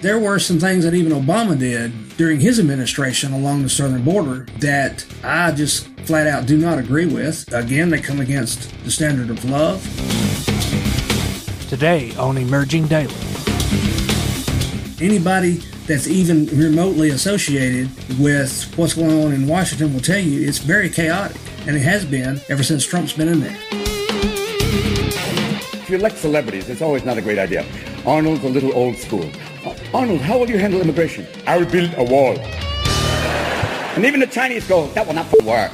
there were some things that even Obama did during his administration along the southern border that I just flat out do not agree with. Again, they come against the standard of love. Today on Emerging Daily. Anybody that's even remotely associated with what's going on in Washington will tell you it's very chaotic, and it has been ever since Trump's been in there. If you elect celebrities, it's always not a great idea. Arnold's a little old school. Arnold, how will you handle immigration? I will build a wall. And even the Chinese go, that will not work.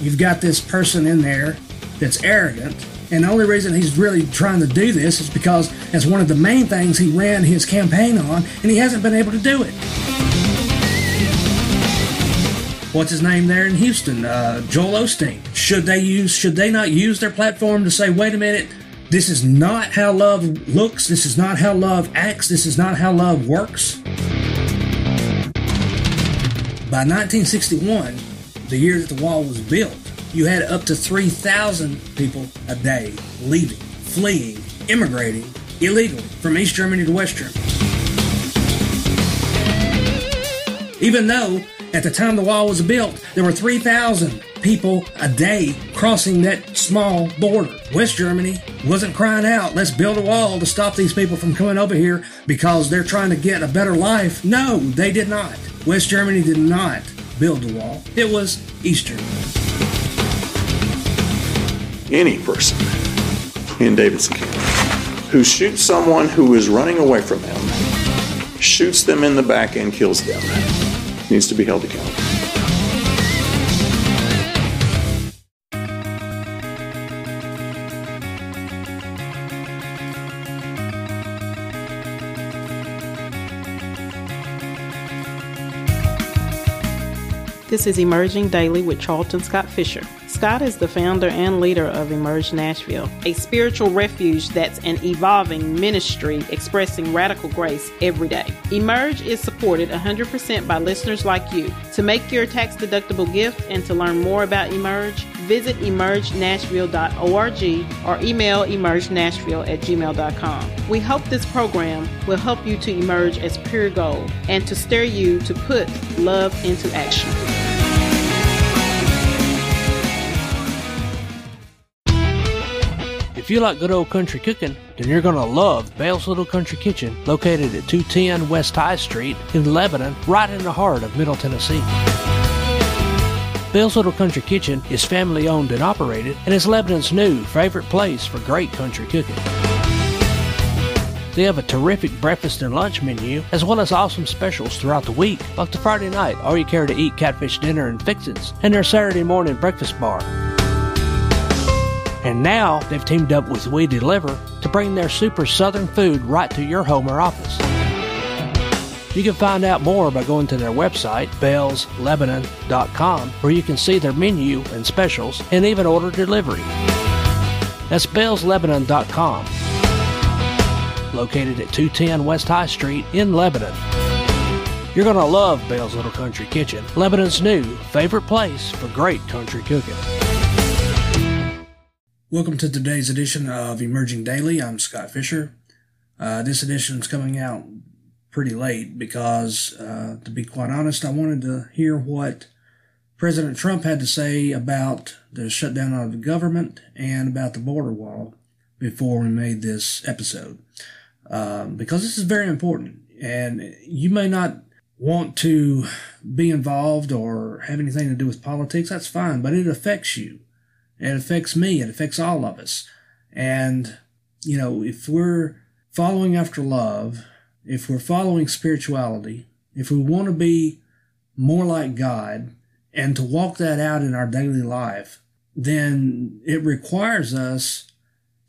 You've got this person in there that's arrogant, and the only reason he's really trying to do this is because that's one of the main things he ran his campaign on, and he hasn't been able to do it. What's his name there in Houston? Uh, Joel Osteen. Should they use? Should they not use their platform to say, "Wait a minute, this is not how love looks. This is not how love acts. This is not how love works." By 1961, the year that the wall was built, you had up to 3,000 people a day leaving, fleeing, immigrating illegally from East Germany to West Germany. Even though at the time the wall was built, there were 3,000 people a day crossing that small border. West Germany wasn't crying out, let's build a wall to stop these people from coming over here because they're trying to get a better life. No, they did not. West Germany did not build the wall. It was East Germany. Any person in Davidson County who shoots someone who is running away from him, shoots them in the back and kills them, needs to be held accountable. This is Emerging Daily with Charlton Scott Fisher. Scott is the founder and leader of Emerge Nashville, a spiritual refuge that's an evolving ministry expressing radical grace every day. Emerge is supported 100% by listeners like you. To make your tax deductible gift and to learn more about Emerge, visit emergenashville.org or email emergenashville at gmail.com. We hope this program will help you to emerge as pure gold and to stir you to put love into action. You like good old country cooking, then you're going to love Bell's Little Country Kitchen, located at 210 West High Street in Lebanon, right in the heart of Middle Tennessee. Bell's Little Country Kitchen is family owned and operated and is Lebanon's new favorite place for great country cooking. They have a terrific breakfast and lunch menu, as well as awesome specials throughout the week, like the Friday night all you care to eat catfish dinner and fixins, and their Saturday morning breakfast bar. And now they've teamed up with We Deliver to bring their super southern food right to your home or office. You can find out more by going to their website, bellslebanon.com, where you can see their menu and specials and even order delivery. That's bellslebanon.com, located at 210 West High Street in Lebanon. You're going to love Bell's Little Country Kitchen, Lebanon's new favorite place for great country cooking. Welcome to today's edition of Emerging Daily. I'm Scott Fisher. Uh, this edition is coming out pretty late because, uh, to be quite honest, I wanted to hear what President Trump had to say about the shutdown of the government and about the border wall before we made this episode. Um, because this is very important and you may not want to be involved or have anything to do with politics. That's fine, but it affects you. It affects me. It affects all of us. And, you know, if we're following after love, if we're following spirituality, if we want to be more like God and to walk that out in our daily life, then it requires us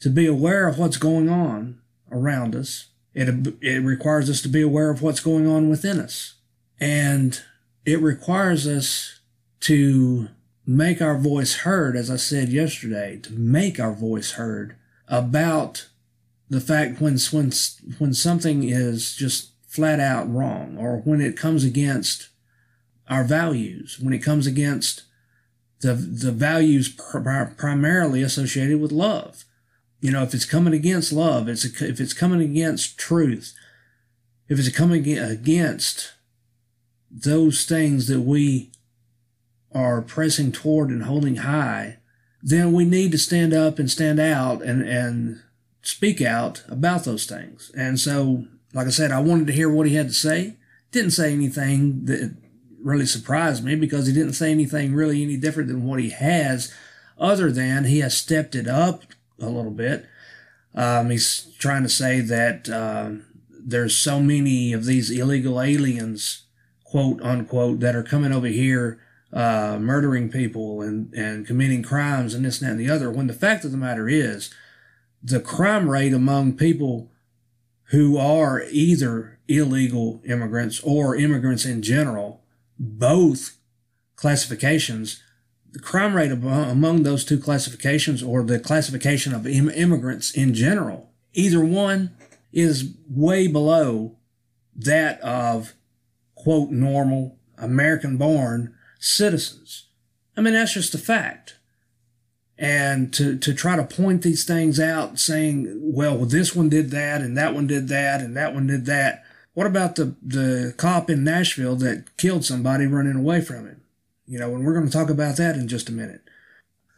to be aware of what's going on around us. It, it requires us to be aware of what's going on within us. And it requires us to make our voice heard, as I said yesterday, to make our voice heard about the fact when, when, when something is just flat out wrong or when it comes against our values, when it comes against the, the values pr- primarily associated with love. You know, if it's coming against love, it's a, if it's coming against truth, if it's coming against those things that we are pressing toward and holding high, then we need to stand up and stand out and, and speak out about those things. And so, like I said, I wanted to hear what he had to say. Didn't say anything that really surprised me because he didn't say anything really any different than what he has, other than he has stepped it up a little bit. Um, he's trying to say that uh, there's so many of these illegal aliens, quote unquote, that are coming over here uh, murdering people and, and committing crimes and this and that and the other. When the fact of the matter is, the crime rate among people who are either illegal immigrants or immigrants in general, both classifications, the crime rate among those two classifications or the classification of immigrants in general, either one is way below that of quote normal American born citizens. I mean, that's just a fact. And to, to try to point these things out saying, well, this one did that and that one did that and that one did that. What about the, the cop in Nashville that killed somebody running away from him? You know, and we're going to talk about that in just a minute.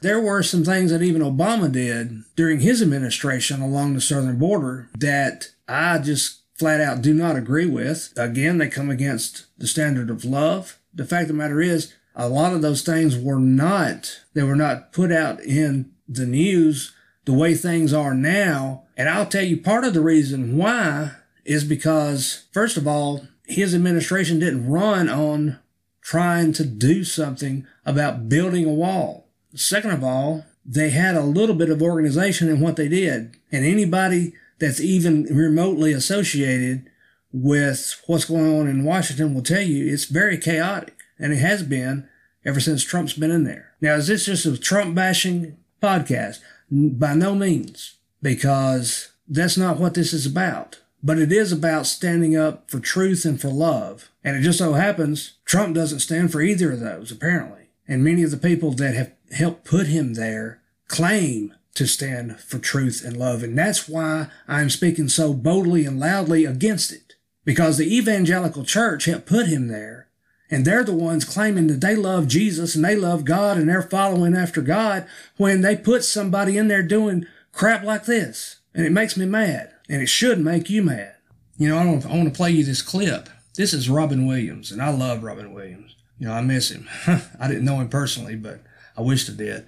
There were some things that even Obama did during his administration along the southern border that I just flat out do not agree with. Again, they come against the standard of love the fact of the matter is, a lot of those things were not, they were not put out in the news the way things are now. And I'll tell you part of the reason why is because, first of all, his administration didn't run on trying to do something about building a wall. Second of all, they had a little bit of organization in what they did. And anybody that's even remotely associated with what's going on in Washington will tell you it's very chaotic, and it has been ever since Trump's been in there. Now, is this just a Trump bashing podcast? By no means, because that's not what this is about. But it is about standing up for truth and for love. And it just so happens Trump doesn't stand for either of those, apparently. And many of the people that have helped put him there claim to stand for truth and love. And that's why I'm speaking so boldly and loudly against it because the evangelical church helped put him there. And they're the ones claiming that they love Jesus and they love God and they're following after God when they put somebody in there doing crap like this. And it makes me mad. And it should make you mad. You know, I, don't, I want to play you this clip. This is Robin Williams, and I love Robin Williams. You know, I miss him. I didn't know him personally, but I wished I did.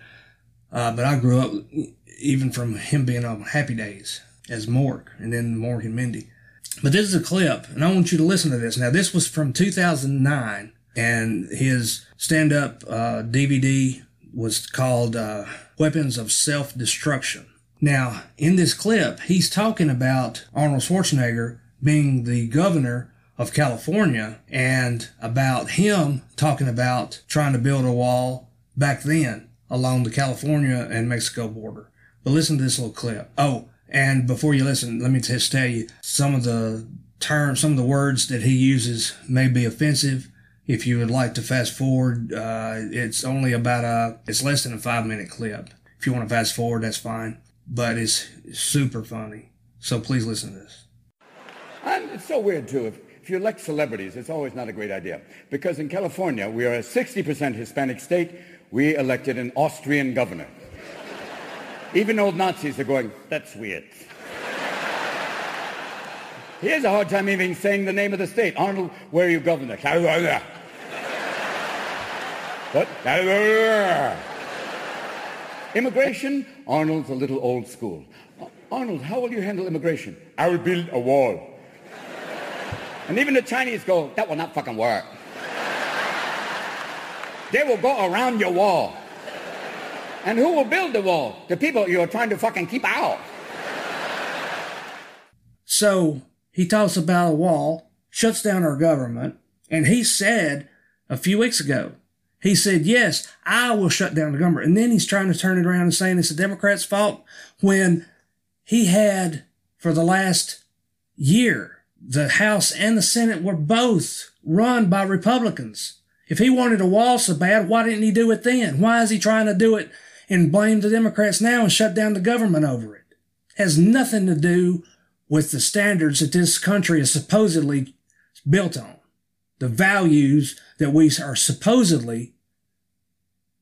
Uh, but I grew up even from him being on Happy Days as Mork, and then Mork and Mindy. But this is a clip, and I want you to listen to this. Now, this was from 2009, and his stand up uh, DVD was called uh, Weapons of Self Destruction. Now, in this clip, he's talking about Arnold Schwarzenegger being the governor of California and about him talking about trying to build a wall back then along the California and Mexico border. But listen to this little clip. Oh, and before you listen, let me just tell you some of the terms, some of the words that he uses may be offensive. If you would like to fast forward, uh, it's only about a, it's less than a five minute clip. If you want to fast forward, that's fine. But it's super funny. So please listen to this. And it's so weird too. If, if you elect celebrities, it's always not a great idea. Because in California, we are a 60% Hispanic state. We elected an Austrian governor. Even old Nazis are going, that's weird. he has a hard time even saying the name of the state. Arnold, where are you governor? what? Immigration? Arnold's a little old school. Arnold, how will you handle immigration? I will build a wall. and even the Chinese go, that will not fucking work. they will go around your wall. And who will build the wall? The people you're trying to fucking keep out. So he talks about a wall, shuts down our government, and he said a few weeks ago, he said, yes, I will shut down the government. And then he's trying to turn it around and saying it's the Democrats' fault when he had, for the last year, the House and the Senate were both run by Republicans. If he wanted a wall so bad, why didn't he do it then? Why is he trying to do it and blame the Democrats now and shut down the government over it. has nothing to do with the standards that this country is supposedly built on, the values that we are supposedly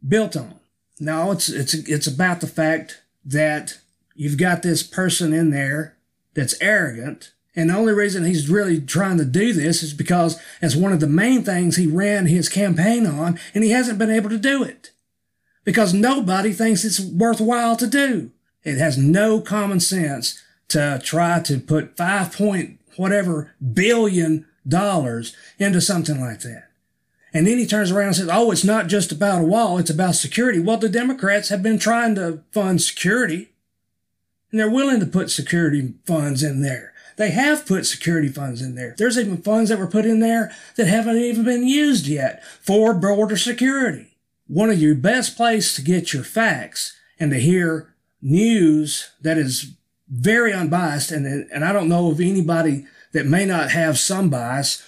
built on. No, it's it's it's about the fact that you've got this person in there that's arrogant. And the only reason he's really trying to do this is because it's one of the main things he ran his campaign on, and he hasn't been able to do it. Because nobody thinks it's worthwhile to do. It has no common sense to try to put five point whatever billion dollars into something like that. And then he turns around and says, Oh, it's not just about a wall, it's about security. Well, the Democrats have been trying to fund security and they're willing to put security funds in there. They have put security funds in there. There's even funds that were put in there that haven't even been used yet for border security. One of your best places to get your facts and to hear news that is very unbiased, and, and I don't know of anybody that may not have some bias.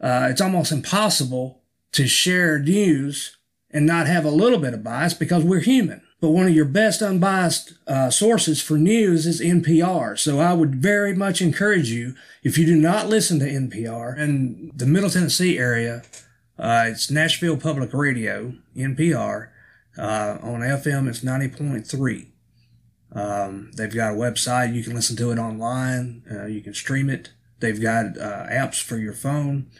Uh, it's almost impossible to share news and not have a little bit of bias because we're human. But one of your best unbiased uh, sources for news is NPR. So I would very much encourage you, if you do not listen to NPR in the Middle Tennessee area, uh, it's Nashville Public Radio, NPR. Uh, on FM, it's 90.3. Um, they've got a website. You can listen to it online. Uh, you can stream it. They've got uh, apps for your phone.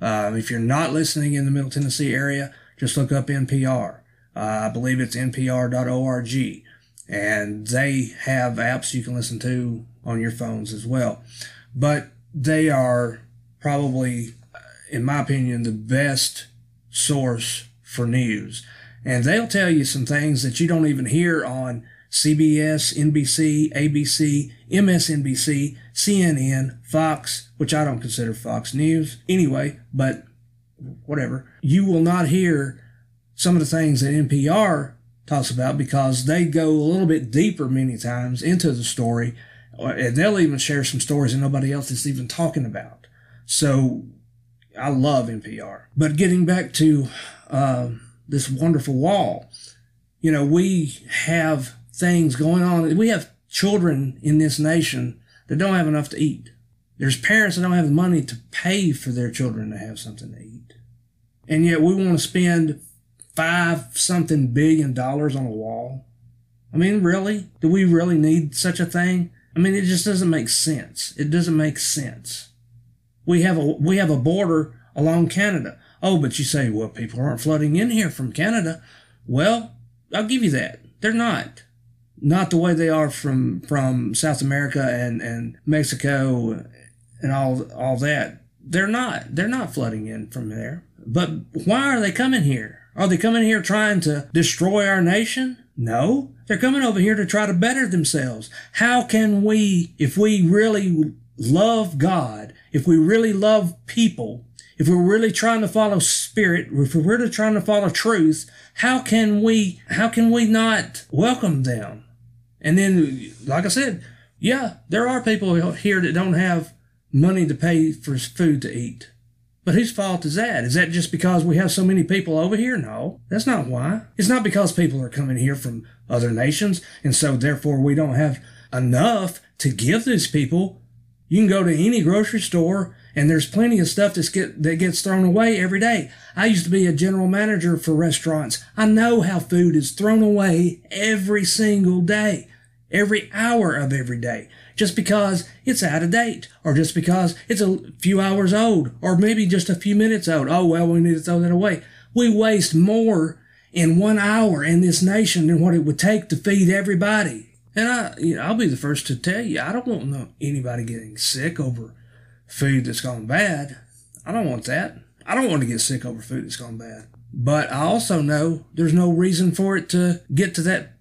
Uh, if you're not listening in the Middle Tennessee area, just look up NPR. Uh, I believe it's npr.org. And they have apps you can listen to on your phones as well. But they are probably, in my opinion, the best source for news. And they'll tell you some things that you don't even hear on CBS, NBC, ABC, MSNBC, CNN, Fox, which I don't consider Fox News anyway, but whatever. You will not hear some of the things that NPR talks about because they go a little bit deeper many times into the story, uh, and they'll even share some stories that nobody else is even talking about. So I love NPR. But getting back to uh, this wonderful wall, you know, we have things going on. We have children in this nation that don't have enough to eat. There's parents that don't have the money to pay for their children to have something to eat. And yet we want to spend five something billion dollars on a wall. I mean, really? Do we really need such a thing? I mean, it just doesn't make sense. It doesn't make sense. We have a, we have a border along Canada. Oh, but you say, well, people aren't flooding in here from Canada. Well, I'll give you that. They're not not the way they are from from South America and and Mexico and all all that. They're not. They're not flooding in from there. But why are they coming here? Are they coming here trying to destroy our nation? No. They're coming over here to try to better themselves. How can we, if we really love God, if we really love people, if we're really trying to follow spirit, if we're really trying to follow truth, how can we, how can we not welcome them? And then, like I said, yeah, there are people here that don't have money to pay for food to eat. But whose fault is that? Is that just because we have so many people over here? No, that's not why. It's not because people are coming here from other nations, and so therefore we don't have enough to give these people. You can go to any grocery store and there's plenty of stuff that's get, that gets thrown away every day. I used to be a general manager for restaurants. I know how food is thrown away every single day, every hour of every day, just because it's out of date or just because it's a few hours old or maybe just a few minutes old. Oh, well, we need to throw that away. We waste more in one hour in this nation than what it would take to feed everybody. And I, you know, I'll be the first to tell you, I don't want anybody getting sick over food that's gone bad. I don't want that. I don't want to get sick over food that's gone bad. But I also know there's no reason for it to get to that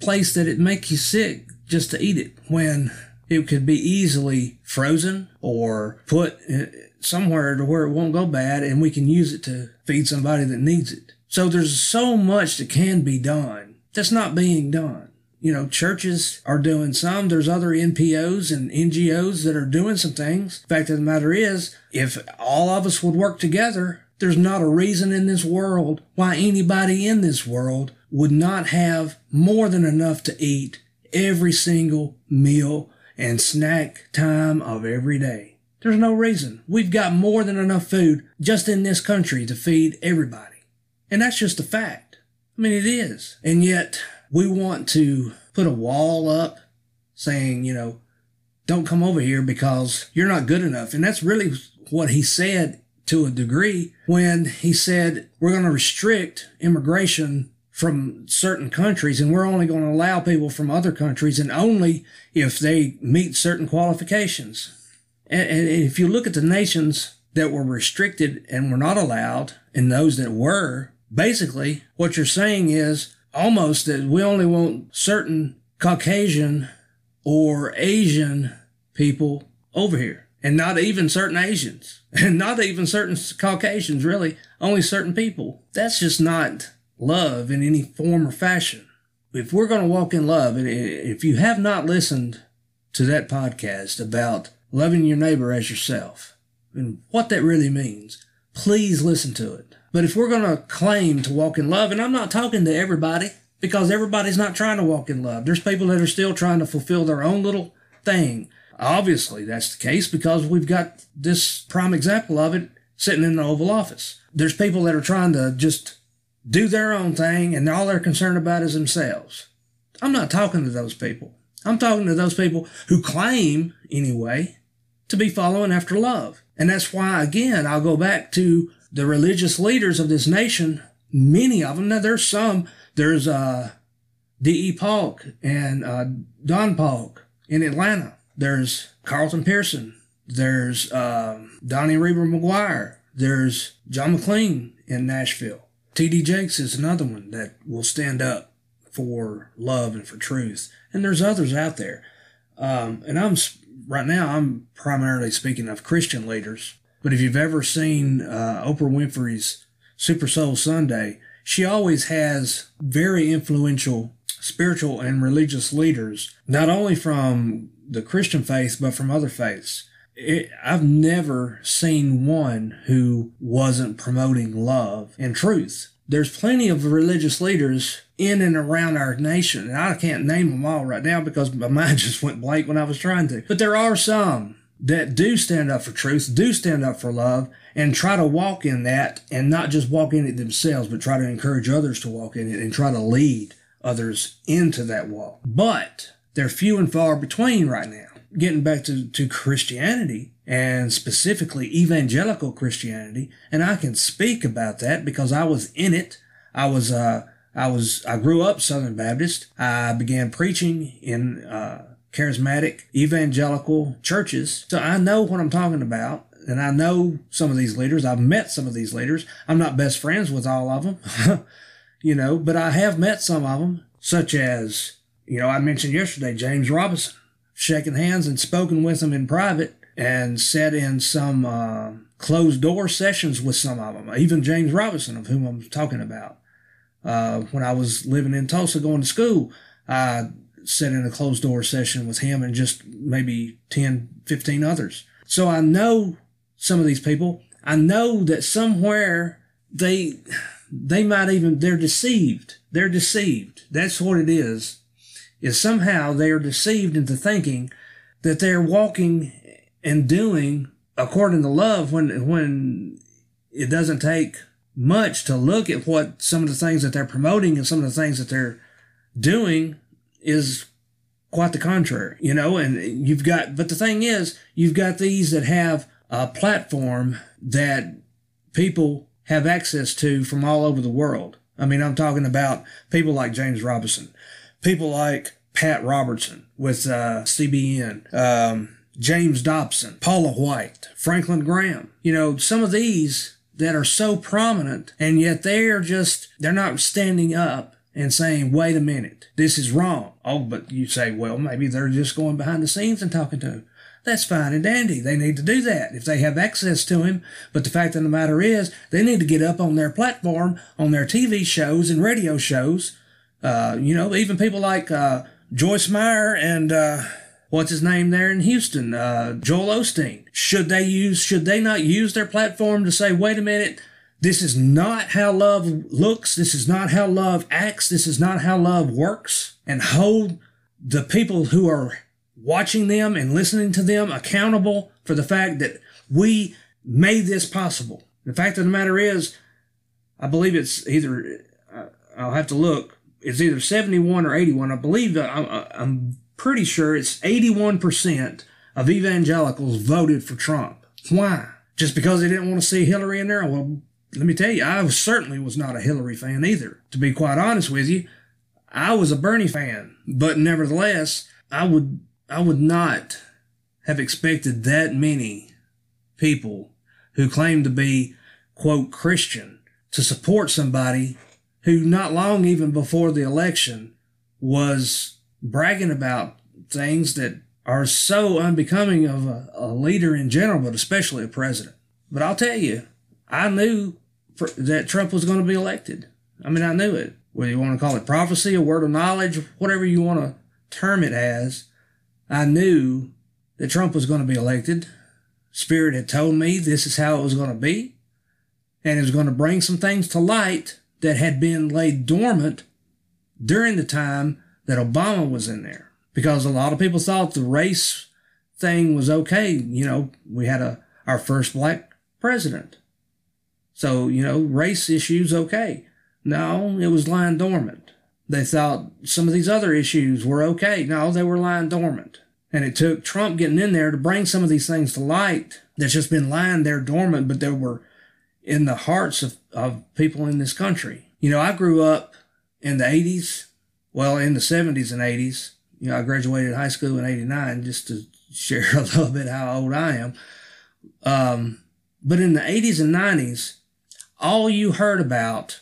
place that it make you sick just to eat it when it could be easily frozen or put eh, somewhere to where it won't go bad and we can use it to feed somebody that needs it. So there's so much that can be done that's not being done you know, churches are doing some. There's other NPOs and NGOs that are doing some things. Fact of the matter is, if all of us would work together, there's not a reason in this world why anybody in this world would not have more than enough to eat every single meal and snack time of every day. There's no reason. We've got more than enough food just in this country to feed everybody. And that's just a fact. I mean, it is. And yet we want to put a wall up saying, you know, don't come over here because you're not good enough. And that's really what he said to a degree when he said we're going to restrict immigration from certain countries and we're only going to allow people from other countries and only if they meet certain qualifications. And, and if you look at the nations that were restricted and were not allowed and those that were, basically what you're saying is almost that we only want certain Caucasian or Asian people over here and not even certain Asians and not even certain Caucasians, really, only certain people. That's just not love in any form or fashion. If we're going to walk in love, and if you have not listened to that podcast about loving your neighbor as yourself and what that really means, please listen to it. But if we're going to claim to walk in love, and I'm not talking to everybody because everybody's not trying to walk in love. There's people that are still trying to fulfill their own little thing. Obviously, that's the case because we've got this prime example of it sitting in the Oval Office. There's people that are trying to just do their own thing and all they're concerned about is themselves. I'm not talking to those people. I'm talking to those people who claim, anyway, to be following after love. And that's why, again, I'll go back to the religious leaders of this nation. Many of them, now there's some, there's, uh, D.E. Paulk and, uh, Don Paulk in Atlanta. There's Carlton Pearson. There's, um, Donnie Reber McGuire. There's John McLean in Nashville. T.D. Jakes is another one that will stand up for love and for truth. And there's others out there. Um, and I'm right now I'm primarily speaking of Christian leaders. But if you've ever seen uh, Oprah Winfrey's Super Soul Sunday, she always has very influential spiritual and religious leaders, not only from the Christian faith but from other faiths it, I've never seen one who wasn't promoting love and truth. There's plenty of religious leaders in and around our nation, and I can't name them all right now because my mind just went blank when I was trying to. But there are some that do stand up for truth, do stand up for love, and try to walk in that and not just walk in it themselves, but try to encourage others to walk in it and try to lead others into that walk. But they're few and far between right now getting back to, to Christianity and specifically evangelical Christianity, and I can speak about that because I was in it. I was, uh, I was, I grew up Southern Baptist. I began preaching in, uh, charismatic evangelical churches. So I know what I'm talking about. And I know some of these leaders. I've met some of these leaders. I'm not best friends with all of them, you know, but I have met some of them, such as, you know, I mentioned yesterday, James Robinson, shaking hands and spoken with them in private and sat in some uh, closed door sessions with some of them, even James Robinson, of whom I'm talking about. Uh, when I was living in Tulsa going to school, I sat in a closed door session with him and just maybe 10, 15 others. So I know some of these people. I know that somewhere they, they might even, they're deceived. They're deceived. That's what it is is somehow they are deceived into thinking that they're walking and doing according to love when when it doesn't take much to look at what some of the things that they're promoting and some of the things that they're doing is quite the contrary, you know, and you've got, but the thing is, you've got these that have a platform that people have access to from all over the world. I mean, I'm talking about people like James Robinson, people like Pat Robertson with uh, CBN, um, James Dobson, Paula White, Franklin Graham. You know, some of these that are so prominent, and yet they're just, they're not standing up and saying, wait a minute, this is wrong. Oh, but you say, well, maybe they're just going behind the scenes and talking to him. That's fine and dandy. They need to do that if they have access to him. But the fact of the matter is, they need to get up on their platform, on their TV shows and radio shows uh, you know, even people like uh, Joyce Meyer and uh, what's his name there in Houston, uh, Joel Osteen. Should they use? Should they not use their platform to say, "Wait a minute, this is not how love looks. This is not how love acts. This is not how love works," and hold the people who are watching them and listening to them accountable for the fact that we made this possible. The fact of the matter is, I believe it's either, I'll have to look, it's either 71 or 81. I believe, I'm pretty sure it's 81% of evangelicals voted for Trump. Why? Just because they didn't want to see Hillary in there? Well, let me tell you, I certainly was not a Hillary fan either. To be quite honest with you, I was a Bernie fan, but nevertheless, I would I would not have expected that many people who claim to be quote Christian to support somebody who not long even before the election was bragging about things that are so unbecoming of a, a leader in general, but especially a president. But I'll tell you, I knew that Trump was going to be elected. I mean, I knew it. Whether you want to call it prophecy, a word of knowledge, whatever you want to term it as, I knew that Trump was going to be elected. Spirit had told me this is how it was going to be. And it was going to bring some things to light that had been laid dormant during the time that Obama was in there. Because a lot of people thought the race thing was okay. You know, we had a, our first black president. So, you know, race issues okay. No, it was lying dormant. They thought some of these other issues were okay. No, they were lying dormant. And it took Trump getting in there to bring some of these things to light that's just been lying there dormant, but they were in the hearts of, of people in this country. You know, I grew up in the 80s, well, in the 70s and 80s. You know, I graduated high school in 89 just to share a little bit how old I am. Um, but in the 80s and 90s, all you heard about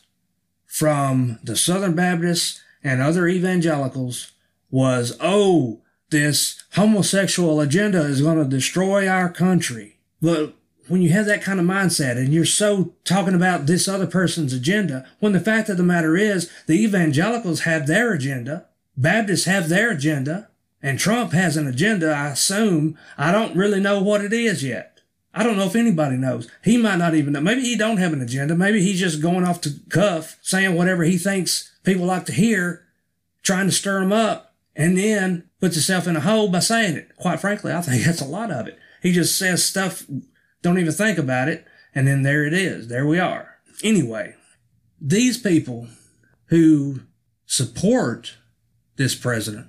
from the Southern Baptists and other evangelicals was, oh, this homosexual agenda is going to destroy our country. But when you have that kind of mindset and you're so talking about this other person's agenda, when the fact of the matter is the evangelicals have their agenda, Baptists have their agenda, and Trump has an agenda, I assume. I don't really know what it is yet. I don't know if anybody knows. He might not even know. Maybe he don't have an agenda. Maybe he's just going off to cuff, saying whatever he thinks people like to hear, trying to stir them up, and then puts himself in a hole by saying it. Quite frankly, I think that's a lot of it. He just says stuff, don't even think about it, and then there it is. There we are. Anyway, these people who support this president,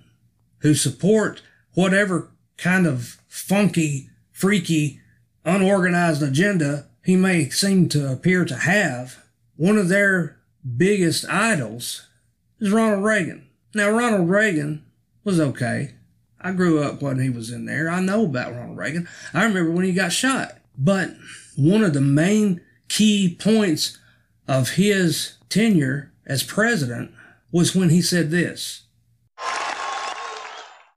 who support whatever kind of funky, freaky unorganized agenda he may seem to appear to have, one of their biggest idols is Ronald Reagan. Now, Ronald Reagan was okay. I grew up when he was in there. I know about Ronald Reagan. I remember when he got shot. But one of the main key points of his tenure as president was when he said this.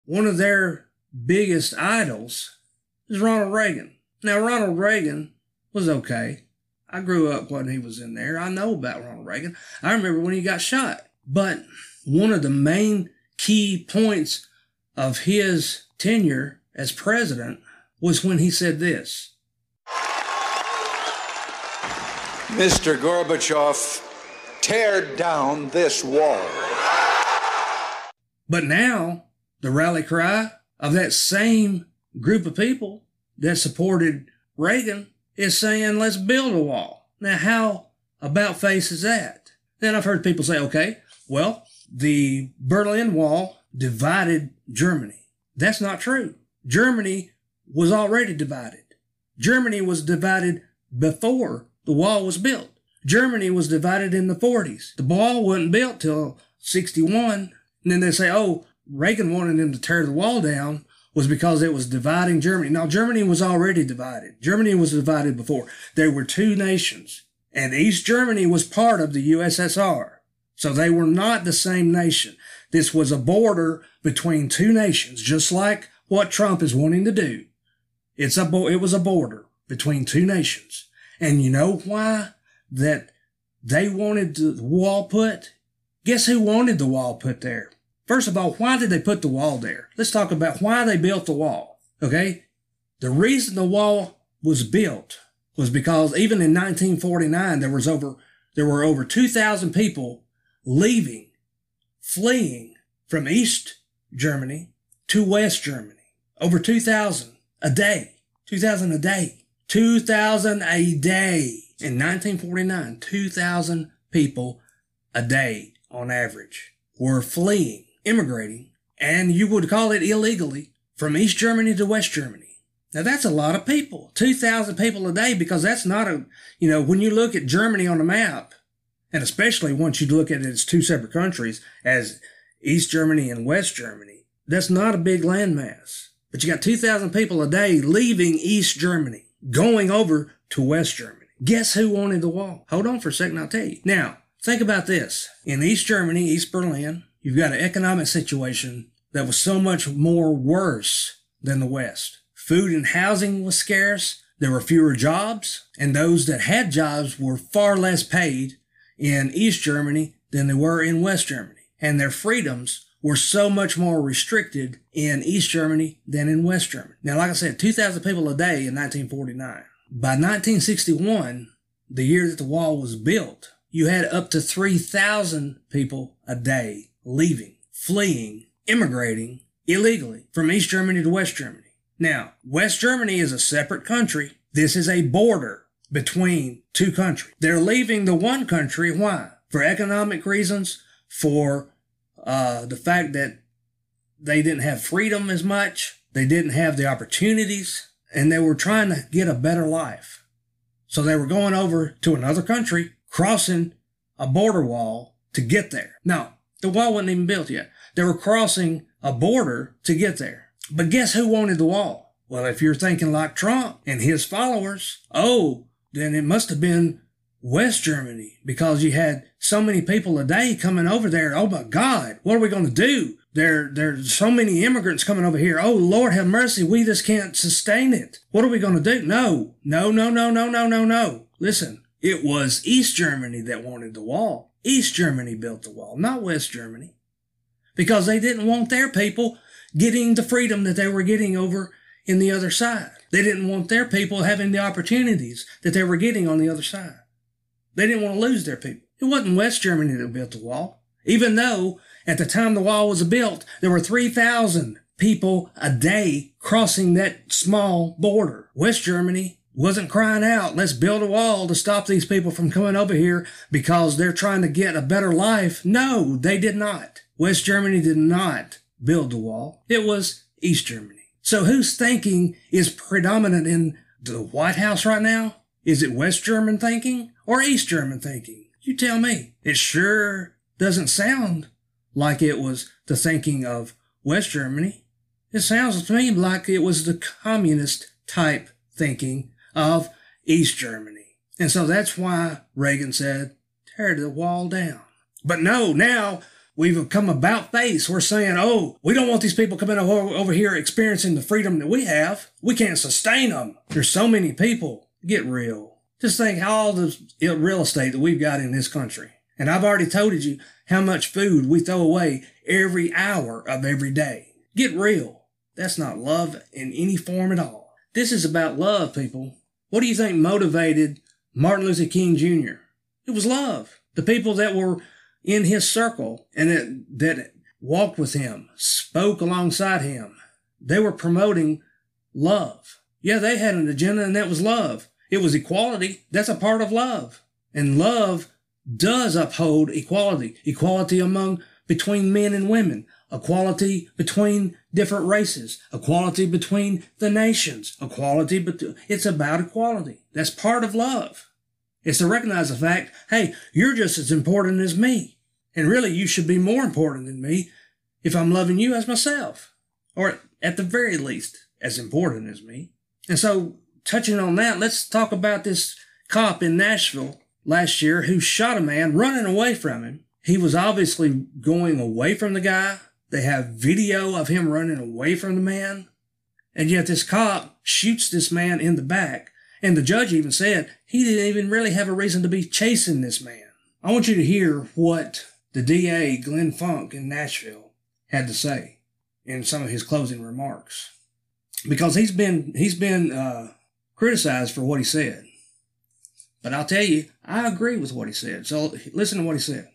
One of their biggest idols is Ronald Reagan. Now, Ronald Reagan was okay. I grew up when he was in there. I know about Ronald Reagan. I remember when he got shot. But one of the main key points of his tenure as president was when he said this Mr. Gorbachev, tear down this wall. But now, the rally cry of that same group of people that supported Reagan is saying, let's build a wall. Now, how about face is that? Then I've heard people say, okay, well, the Berlin Wall divided Germany. That's not true. Germany was already divided. Germany was divided before the wall was built. Germany was divided in the 40s. The wall wasn't built till 61. And then they say, oh, Reagan wanted them to tear the wall down was because it was dividing Germany. Now, Germany was already divided. Germany was divided before. There were two nations, and East Germany was part of the USSR. So they were not the same nation. This was a border between two nations, just like what Trump is wanting to do. It's a, bo- it was a border between two nations. And you know why that they wanted the wall put? Guess who wanted the wall put there? First of all, why did they put the wall there? Let's talk about why they built the wall. Okay. The reason the wall was built was because even in 1949, there was over, there were over 2,000 people leaving, fleeing from East Germany to West Germany. Over 2,000 a day. 2,000 a day. 2,000 a day. In 1949, 2,000 people a day on average were fleeing, immigrating, and you would call it illegally from East Germany to West Germany. Now that's a lot of people, 2,000 people a day, because that's not a, you know, when you look at Germany on the map, and especially once you look at it as two separate countries, as East Germany and West Germany, that's not a big landmass. But you got 2,000 people a day leaving East Germany, going over to West Germany. Guess who wanted the wall? Hold on for a second, I'll tell you. Now, think about this. In East Germany, East Berlin, you've got an economic situation that was so much more worse than the West. Food and housing was scarce. There were fewer jobs, and those that had jobs were far less paid in East Germany than they were in West Germany. And their freedoms were so much more restricted in East Germany than in West Germany. Now, like I said, 2,000 people a day in 1949. By 1961, the year that the wall was built, you had up to 3,000 people a day leaving, fleeing, immigrating illegally from East Germany to West Germany. Now, West Germany is a separate country. This is a border between two countries. They're leaving the one country. Why? For economic reasons, for uh, the fact that they didn't have freedom as much, they didn't have the opportunities, and they were trying to get a better life. So they were going over to another country, crossing a border wall to get there. Now, the wall wasn't even built yet. They were crossing a border to get there. But guess who wanted the wall? Well, if you're thinking like Trump and his followers, oh, then it must have been West Germany because you had so many people a day coming over there. Oh my God, what are we going to do? There, there's so many immigrants coming over here. Oh Lord, have mercy. We just can't sustain it. What are we going to do? No, no, no, no, no, no, no, no. Listen, it was East Germany that wanted the wall. East Germany built the wall, not West Germany, because they didn't want their people getting the freedom that they were getting over in the other side. They didn't want their people having the opportunities that they were getting on the other side. They didn't want to lose their people. It wasn't West Germany that built the wall, even though at the time the wall was built, there were 3,000 people a day crossing that small border. West Germany wasn't crying out, let's build a wall to stop these people from coming over here because they're trying to get a better life. No, they did not. West Germany did not build the wall. It was East Germany. So whose thinking is predominant in the White House right now? Is it West German thinking or East German thinking? You tell me. It sure doesn't sound like it was the thinking of West Germany. It sounds to me like it was the communist type thinking of East Germany. And so that's why Reagan said, tear the wall down. But no, now we've come about face. We're saying, oh, we don't want these people coming over, here experiencing the freedom that we have. We can't sustain them. There's so many people. Get real. Just think all the real estate that we've got in this country. And I've already told you how much food we throw away every hour of every day. Get real. That's not love in any form at all. This is about love, people. What do you think motivated Martin Luther King Jr.? It was love. The people that were in his circle and that, that walked with him, spoke alongside him. They were promoting love. Yeah, they had an agenda and that was love. It was equality. That's a part of love. And love does uphold equality. Equality among, between men and women. Equality between different races. Equality between the nations. Equality, but it's about equality. That's part of love. It's to recognize the fact, hey, you're just as important as me. And really, you should be more important than me if I'm loving you as myself, or at the very least, as important as me. And so, touching on that, let's talk about this cop in Nashville last year who shot a man running away from him. He was obviously going away from the guy. They have video of him running away from the man. And yet this cop shoots this man in the back. And the judge even said he didn't even really have a reason to be chasing this man. I want you to hear what the DA, Glenn Funk in Nashville, had to say in some of his closing remarks. Because he's been, he's been uh, criticized for what he said. But I'll tell you, I agree with what he said. So listen to what he said.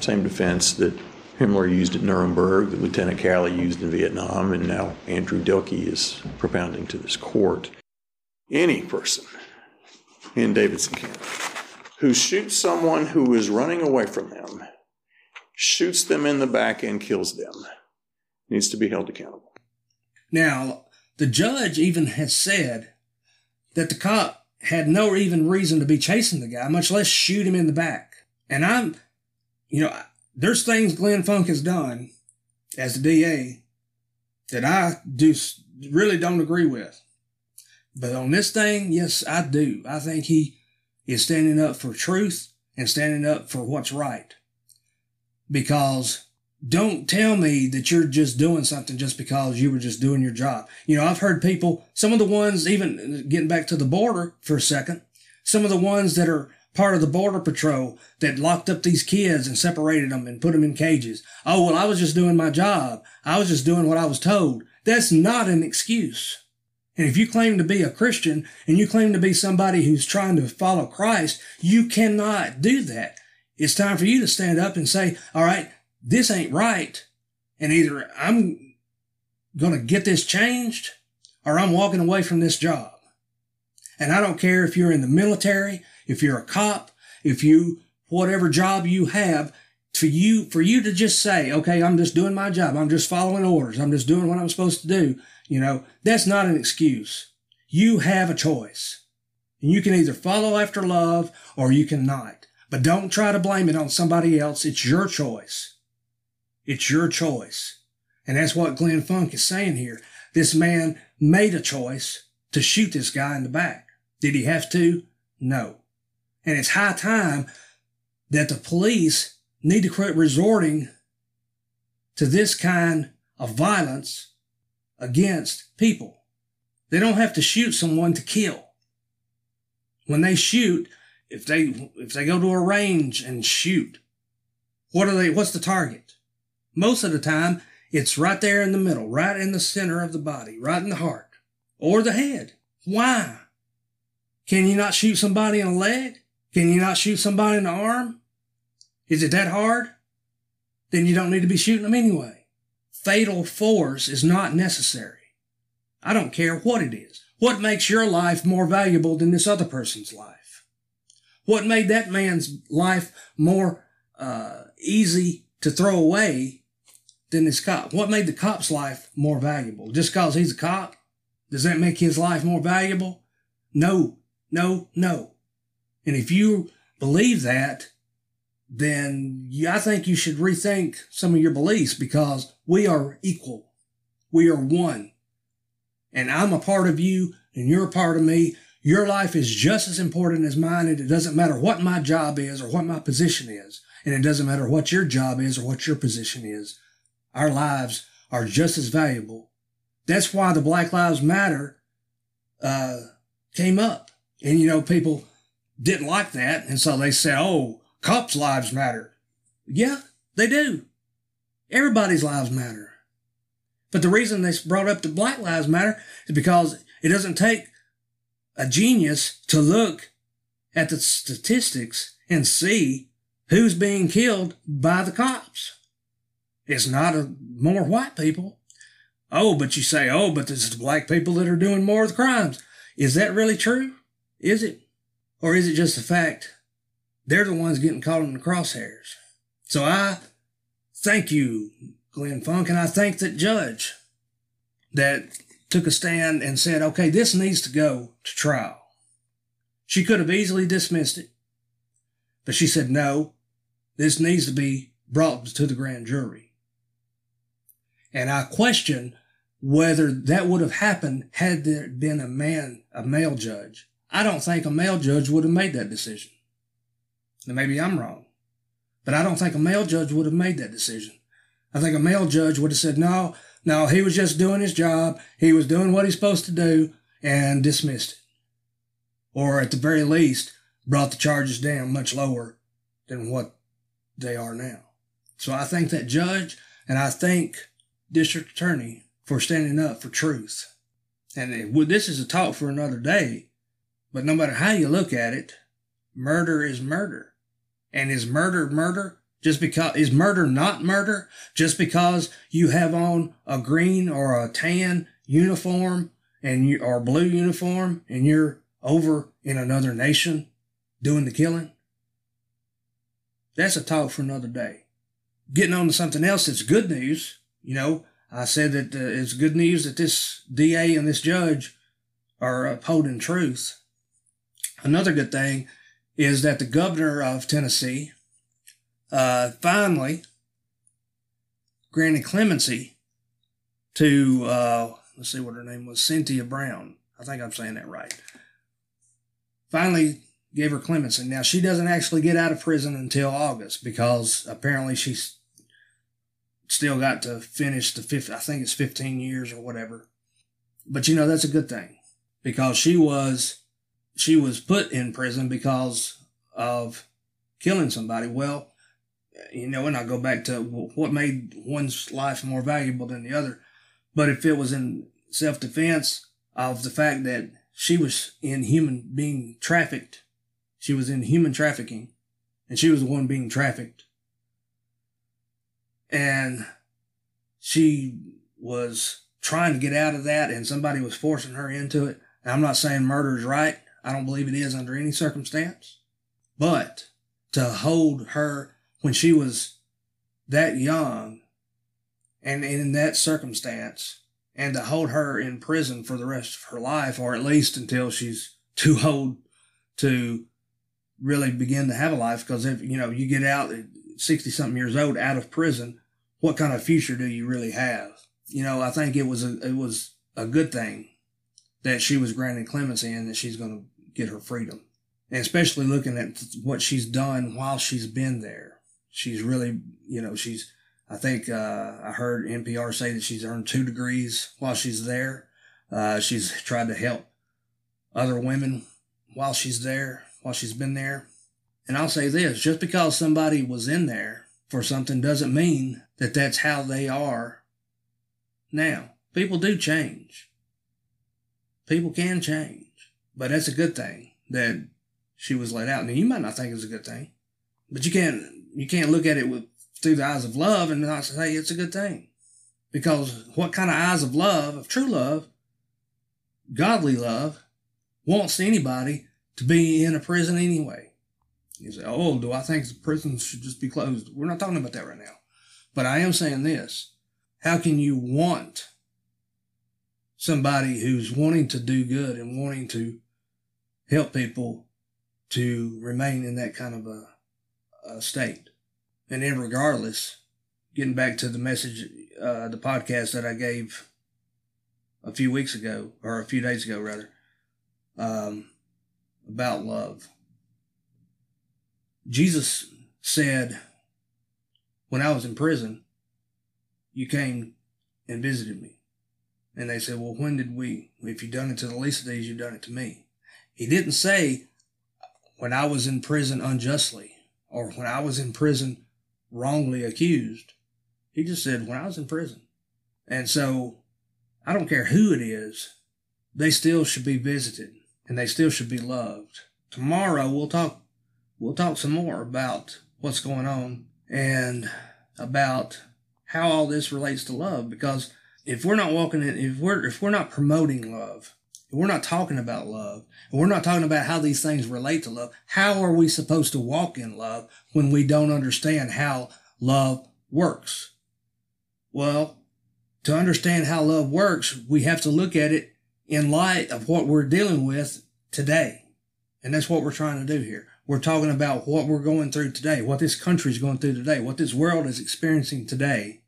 Same defense that Himmler used at Nuremberg, that Lieutenant Calley used in Vietnam, and now Andrew Delke is propounding to this court. Any person in Davidson County who shoots someone who is running away from them, shoots them in the back and kills them, needs to be held accountable. Now, the judge even has said that the cop had no even reason to be chasing the guy, much less shoot him in the back. And I'm, you know, there's things Glenn Funk has done as the DA that I do really don't agree with. But on this thing, yes, I do. I think he is standing up for truth and standing up for what's right. Because don't tell me that you're just doing something just because you were just doing your job. You know, I've heard people, some of the ones, even getting back to the border for a second, some of the ones that are part of the border patrol that locked up these kids and separated them and put them in cages. Oh, well, I was just doing my job. I was just doing what I was told. That's not an excuse. And if you claim to be a Christian and you claim to be somebody who's trying to follow Christ, you cannot do that. It's time for you to stand up and say, all right, this ain't right. And either I'm going to get this changed or I'm walking away from this job. And I don't care if you're in the military, if you're a cop, if you, whatever job you have, for you, for you to just say, okay, I'm just doing my job. I'm just following orders. I'm just doing what I'm supposed to do. You know, that's not an excuse. You have a choice. And you can either follow after love or you cannot. But don't try to blame it on somebody else. It's your choice. It's your choice. And that's what Glenn Funk is saying here. This man made a choice to shoot this guy in the back. Did he have to? No. And it's high time that the police need to quit resorting to this kind of violence against people. They don't have to shoot someone to kill. When they shoot, if they if they go to a range and shoot, what are they what's the target? Most of the time, it's right there in the middle, right in the center of the body, right in the heart or the head. Why? Can you not shoot somebody in the leg? Can you not shoot somebody in the arm? Is it that hard? Then you don't need to be shooting them anyway fatal force is not necessary. I don't care what it is. What makes your life more valuable than this other person's life? What made that man's life more uh, easy to throw away than this cop? What made the cop's life more valuable? Just because he's a cop? Does that make his life more valuable? No, no, no. And if you believe that, then I think you should rethink some of your beliefs because we are equal. We are one. And I'm a part of you and you're a part of me. Your life is just as important as mine and it doesn't matter what my job is or what my position is. And it doesn't matter what your job is or what your position is. Our lives are just as valuable. That's why the Black Lives Matter, uh, came up. And you know, people didn't like that. And so they said, oh, Cops' lives matter. Yeah, they do. Everybody's lives matter. But the reason they brought up the Black Lives Matter is because it doesn't take a genius to look at the statistics and see who's being killed by the cops. It's not a, more white people. Oh, but you say, oh, but it's the black people that are doing more of the crimes. Is that really true? Is it? Or is it just the fact they're the ones getting caught in the crosshairs. So I thank you, Glenn Funk, and I thank that judge that took a stand and said, okay, this needs to go to trial. She could have easily dismissed it, but she said, no, this needs to be brought to the grand jury. And I question whether that would have happened had there been a man, a male judge. I don't think a male judge would have made that decision. Now, maybe I'm wrong, but I don't think a male judge would have made that decision. I think a male judge would have said, no, no, he was just doing his job. He was doing what he's supposed to do and dismissed it. Or at the very least, brought the charges down much lower than what they are now. So I think that judge and I thank district attorney for standing up for truth. And this is a talk for another day, but no matter how you look at it, murder is murder. And is murder murder? Just because is murder not murder? Just because you have on a green or a tan uniform and you or blue uniform and you're over in another nation doing the killing? That's a talk for another day. Getting on to something else that's good news. You know, I said that uh, it's good news that this DA and this judge are upholding truth. Another good thing is that the governor of Tennessee uh, finally granted clemency to, uh, let's see what her name was, Cynthia Brown. I think I'm saying that right. Finally gave her clemency. Now, she doesn't actually get out of prison until August because apparently she's still got to finish the fifth, I think it's 15 years or whatever. But you know, that's a good thing because she was, she was put in prison because of killing somebody. Well, you know, and I go back to what made one's life more valuable than the other. But if it was in self defense of the fact that she was in human being trafficked, she was in human trafficking, and she was the one being trafficked. And she was trying to get out of that, and somebody was forcing her into it. And I'm not saying murder is right. I don't believe it is under any circumstance. But to hold her when she was that young and in that circumstance and to hold her in prison for the rest of her life or at least until she's too old to really begin to have a life because if you know you get out at 60 something years old out of prison what kind of future do you really have you know i think it was a it was a good thing that she was granted clemency and that she's going to get her freedom and especially looking at what she's done while she's been there she's really, you know, she's, I think, uh, I heard NPR say that she's earned two degrees while she's there. Uh, she's tried to help other women while she's there, while she's been there. And I'll say this just because somebody was in there for something doesn't mean that that's how they are now. People do change. People can change. But that's a good thing that she was let out. Now, you might not think it's a good thing, but you can't you can't look at it with through the eyes of love and not say it's a good thing. Because what kind of eyes of love, of true love, godly love, wants anybody to be in a prison anyway? You say, oh, do I think the prisons should just be closed? We're not talking about that right now. But I am saying this. How can you want somebody who's wanting to do good and wanting to help people to remain in that kind of a uh, state. And then, regardless, getting back to the message, uh, the podcast that I gave a few weeks ago, or a few days ago, rather, um, about love. Jesus said, when I was in prison, you came and visited me. And they said, well, when did we? If you've done it to the least of these, you've done it to me. He didn't say, when I was in prison unjustly or when I was in prison wrongly accused. He just said, when I was in prison. And so I don't care who it is, they still should be visited and they still should be loved. Tomorrow we'll talk, we'll talk some more about what's going on and about how all this relates to love because if we're not walking in, if we're, if we're not promoting love, if we're not talking about love, and we're not talking about how these things relate to love, how are we supposed to walk in love when we don't understand how love works? Well, to understand how love works, we have to look at it in light of what we're dealing with today. And that's what we're trying to do here. We're talking about what we're going through today, what this country is going through today, what this world is experiencing today,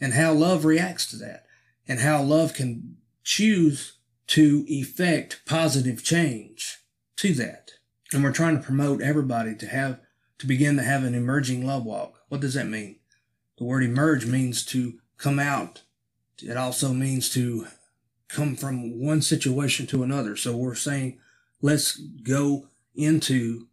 and how love reacts to that, and how love can choose to effect positive change to that. And we're trying to promote everybody to have, to begin to have an emerging love walk. What does that mean? The word emerge means to come out. It also means to come from one situation to another. So we're saying, let's go into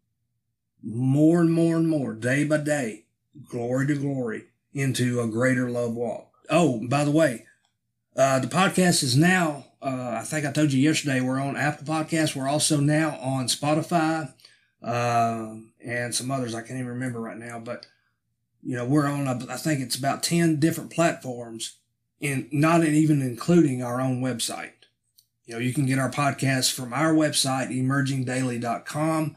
more and more and more, day by day, glory to glory, into a greater love walk. Oh, by the way, uh, the podcast is now uh, I think I told you yesterday we're on Apple Podcasts. We're also now on Spotify uh, and some others I can't even remember right now. But You know, we're on, I think it's about 10 different platforms and not even including our own website. You know, you can get our podcast from our website, emergingdaily.com,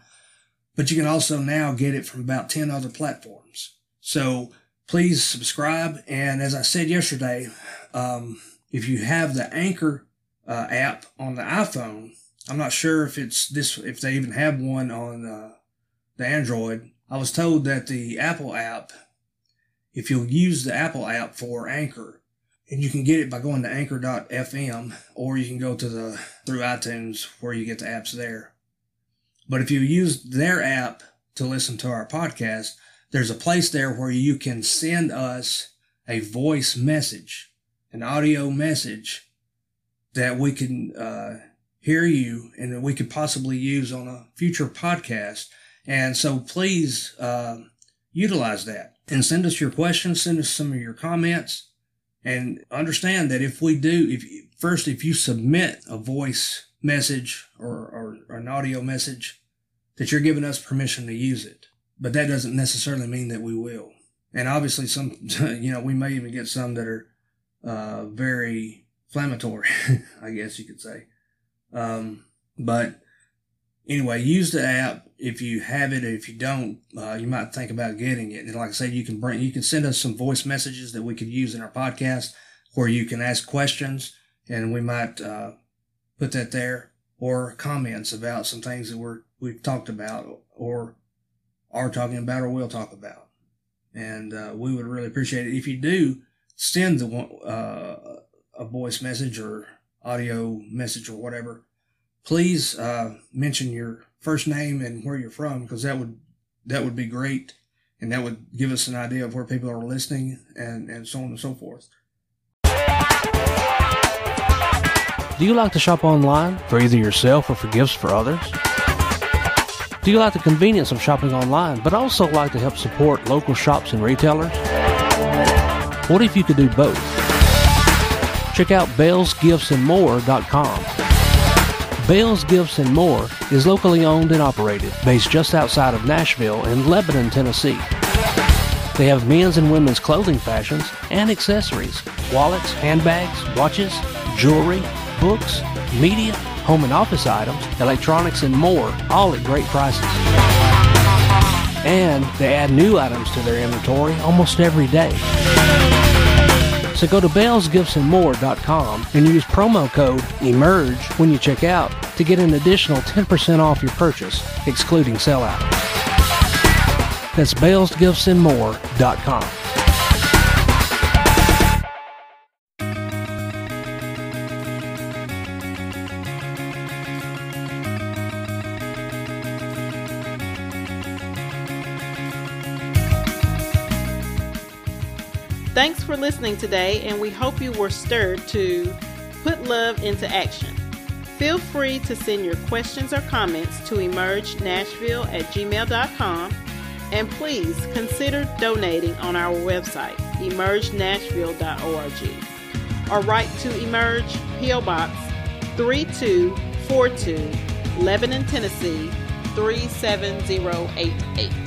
but you can also now get it from about 10 other platforms. So please subscribe. And as I said yesterday, um, if you have the Anchor uh, app on the iPhone, I'm not sure if it's this, if they even have one on uh, the Android. I was told that the Apple app, if you'll use the Apple app for Anchor, and you can get it by going to anchor.fm or you can go to the through iTunes where you get the apps there. But if you use their app to listen to our podcast, there's a place there where you can send us a voice message, an audio message that we can uh, hear you and that we could possibly use on a future podcast. And so please uh, utilize that and send us your questions, send us some of your comments, and understand that if we do, if first, if you submit a voice message or, or, or an audio message, that you're giving us permission to use it. But that doesn't necessarily mean that we will. And obviously, some, you know, we may even get some that are uh, very inflammatory, I guess you could say. Um, but anyway, use the app if you have it. If you don't, uh, you might think about getting it. And like I said, you can bring, you can send us some voice messages that we could use in our podcast, where you can ask questions, and we might uh, put that there, or comments about some things that we're we've talked about, or are talking about, or will talk about. And uh, we would really appreciate it if you do send the uh, a voice message or audio message or whatever, please uh, mention your first name and where you're from because that would that would be great and that would give us an idea of where people are listening and, and so on and so forth. Do you like to shop online for either yourself or for gifts for others? Do you like the convenience of shopping online but also like to help support local shops and retailers? What if you could do both? check out BellsGiftsAndMore.com. Bell's Gifts and More is locally owned and operated, based just outside of Nashville in Lebanon, Tennessee. They have men's and women's clothing fashions and accessories, wallets, handbags, watches, jewelry, books, media, home and office items, electronics, and more, all at great prices. And they add new items to their inventory almost every day. So go to bellsgiftsandmore.com and use promo code EMERGE when you check out to get an additional 10% off your purchase, excluding sellout. That's bellsgiftsandmore.com. listening today, and we hope you were stirred to put love into action. Feel free to send your questions or comments to emergenashville at gmail.com and please consider donating on our website, emergenashville.org, or write to Emerge P.O. Box 3242, Lebanon, Tennessee 37088.